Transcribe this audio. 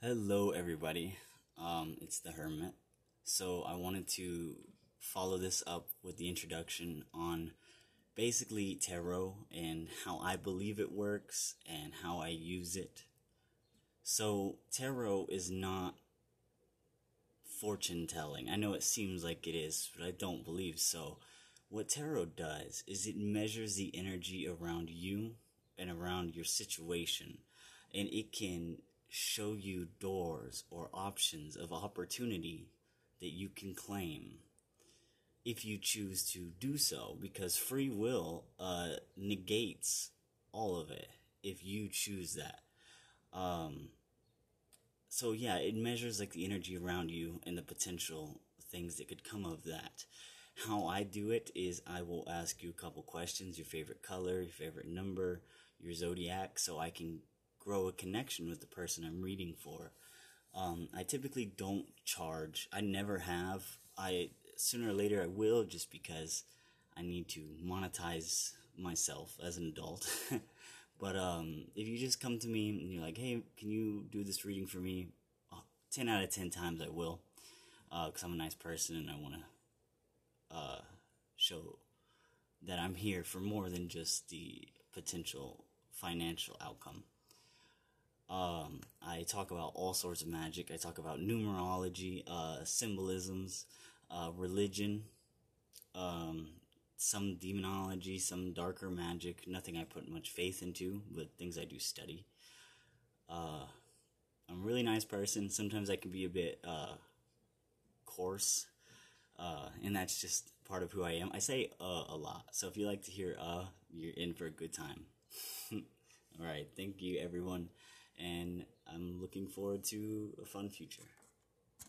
Hello, everybody. Um, it's the Hermit. So, I wanted to follow this up with the introduction on basically tarot and how I believe it works and how I use it. So, tarot is not fortune telling. I know it seems like it is, but I don't believe so. What tarot does is it measures the energy around you and around your situation, and it can show you doors or options of opportunity that you can claim if you choose to do so because free will uh, negates all of it if you choose that. Um, so yeah it measures like the energy around you and the potential things that could come of that. How i do it is i will ask you a couple questions your favorite color your favorite number your zodiac so i can grow a connection with the person I'm reading for. Um, I typically don't charge. I never have. I sooner or later I will, just because I need to monetize myself as an adult. but um, if you just come to me and you're like, "Hey, can you do this reading for me?" Uh, ten out of ten times I will, because uh, I'm a nice person and I want to uh, show that I'm here for more than just the potential financial outcome. I talk about all sorts of magic. I talk about numerology, uh, symbolisms, uh, religion, um, some demonology, some darker magic. Nothing I put much faith into, but things I do study. Uh, I'm a really nice person. Sometimes I can be a bit uh, coarse, uh, and that's just part of who I am. I say uh a lot, so if you like to hear you're in for a good time. All right, thank you, everyone and I'm looking forward to a fun future.